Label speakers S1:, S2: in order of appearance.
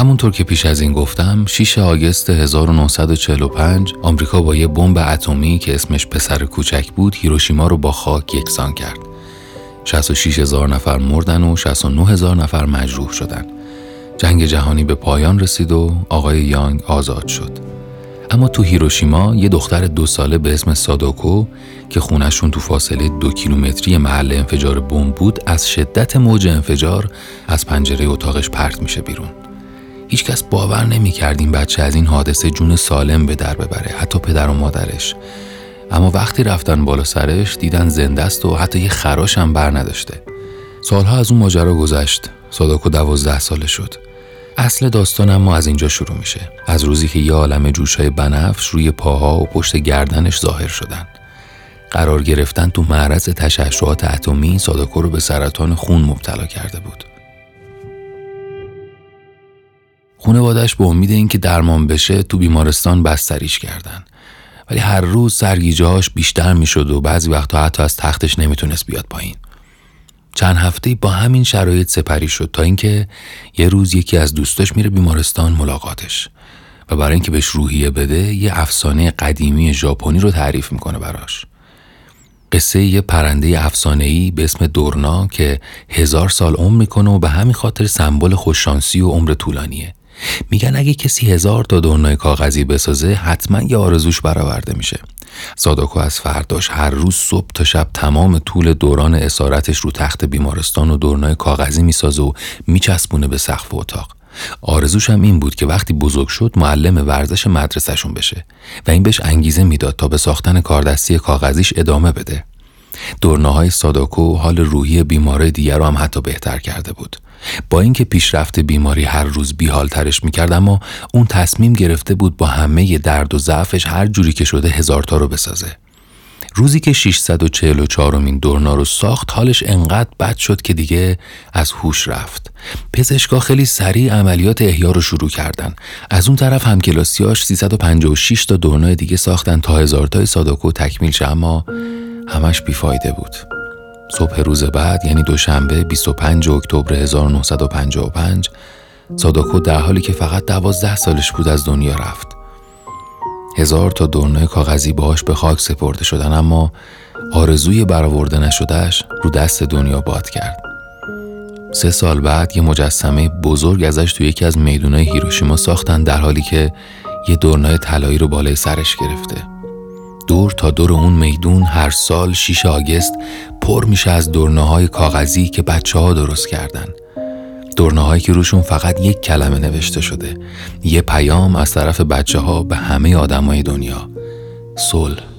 S1: همونطور که پیش از این گفتم 6 آگست 1945 آمریکا با یه بمب اتمی که اسمش پسر کوچک بود هیروشیما رو با خاک یکسان کرد. 66 هزار نفر مردن و 69 هزار نفر مجروح شدن. جنگ جهانی به پایان رسید و آقای یانگ آزاد شد. اما تو هیروشیما یه دختر دو ساله به اسم سادوکو که خونشون تو فاصله دو کیلومتری محل انفجار بمب بود از شدت موج انفجار از پنجره اتاقش پرت میشه بیرون. هیچکس باور نمی‌کرد این بچه از این حادثه جون سالم به در ببره حتی پدر و مادرش. اما وقتی رفتن بالا سرش دیدن زنده است و حتی یه خراش هم بر نداشته. سالها از اون ماجرا گذشت. ساداکو دوازده ساله شد. اصل داستان اما از اینجا شروع میشه. از روزی که یه عالم جوشای بنفش روی پاها و پشت گردنش ظاهر شدن. قرار گرفتن تو معرض تشعشعات اتمی ساداکو رو به سرطان خون مبتلا کرده بود. خونوادش به امید اینکه درمان بشه تو بیمارستان بستریش کردن. ولی هر روز سرگیجهاش بیشتر می‌شد و بعضی وقتا حتی از تختش نمی‌تونست بیاد پایین. چند هفته با همین شرایط سپری شد تا اینکه یه روز یکی از دوستاش میره بیمارستان ملاقاتش و برای اینکه بهش روحیه بده یه افسانه قدیمی ژاپنی رو تعریف می‌کنه براش. قصه یه پرنده افسانه‌ای به اسم دورنا که هزار سال عمر می‌کنه و به همین خاطر سمبل خوششانسی و عمر طولانیه. میگن اگه کسی هزار تا دورنای کاغذی بسازه حتما یه آرزوش برآورده میشه. ساداکو از فرداش هر روز صبح تا شب تمام طول دوران اسارتش رو تخت بیمارستان و دورنای کاغذی می‌سازه و میچسبونه به سقف اتاق. آرزوش هم این بود که وقتی بزرگ شد معلم ورزش مدرسهشون بشه و این بهش انگیزه می‌داد تا به ساختن کاردستی کاغذیش ادامه بده. دورناهای ساداکو حال روحی بیماره دیگر رو هم حتی بهتر کرده بود. با اینکه پیشرفت بیماری هر روز بیحالترش می‌کرد اما اون تصمیم گرفته بود با همه درد و ضعفش هر جوری که شده هزار تا رو بسازه. روزی که 644 مین دورنا رو ساخت حالش انقدر بد شد که دیگه از هوش رفت. پزشکا خیلی سریع عملیات احیا رو شروع کردن. از اون طرف همکلاسیاش 356 تا دورنای دیگه ساختن تا هزار تای ساداکو تکمیل شه اما همش بیفایده بود. صبح روز بعد یعنی دوشنبه 25 اکتبر 1955 ساداکو در حالی که فقط دوازده سالش بود از دنیا رفت. هزار تا دورنای کاغذی باهاش به خاک سپرده شدن اما آرزوی برآورده نشدهش رو دست دنیا باد کرد. سه سال بعد یه مجسمه بزرگ ازش توی یکی از میدونای هیروشیما ساختن در حالی که یه دورنای طلایی رو بالای سرش گرفته. دور تا دور اون میدون هر سال 6 آگست پر میشه از دورناهای کاغذی که بچه ها درست کردن. دورناهایی که روشون فقط یک کلمه نوشته شده. یه پیام از طرف بچه ها به همه آدمای دنیا. صلح.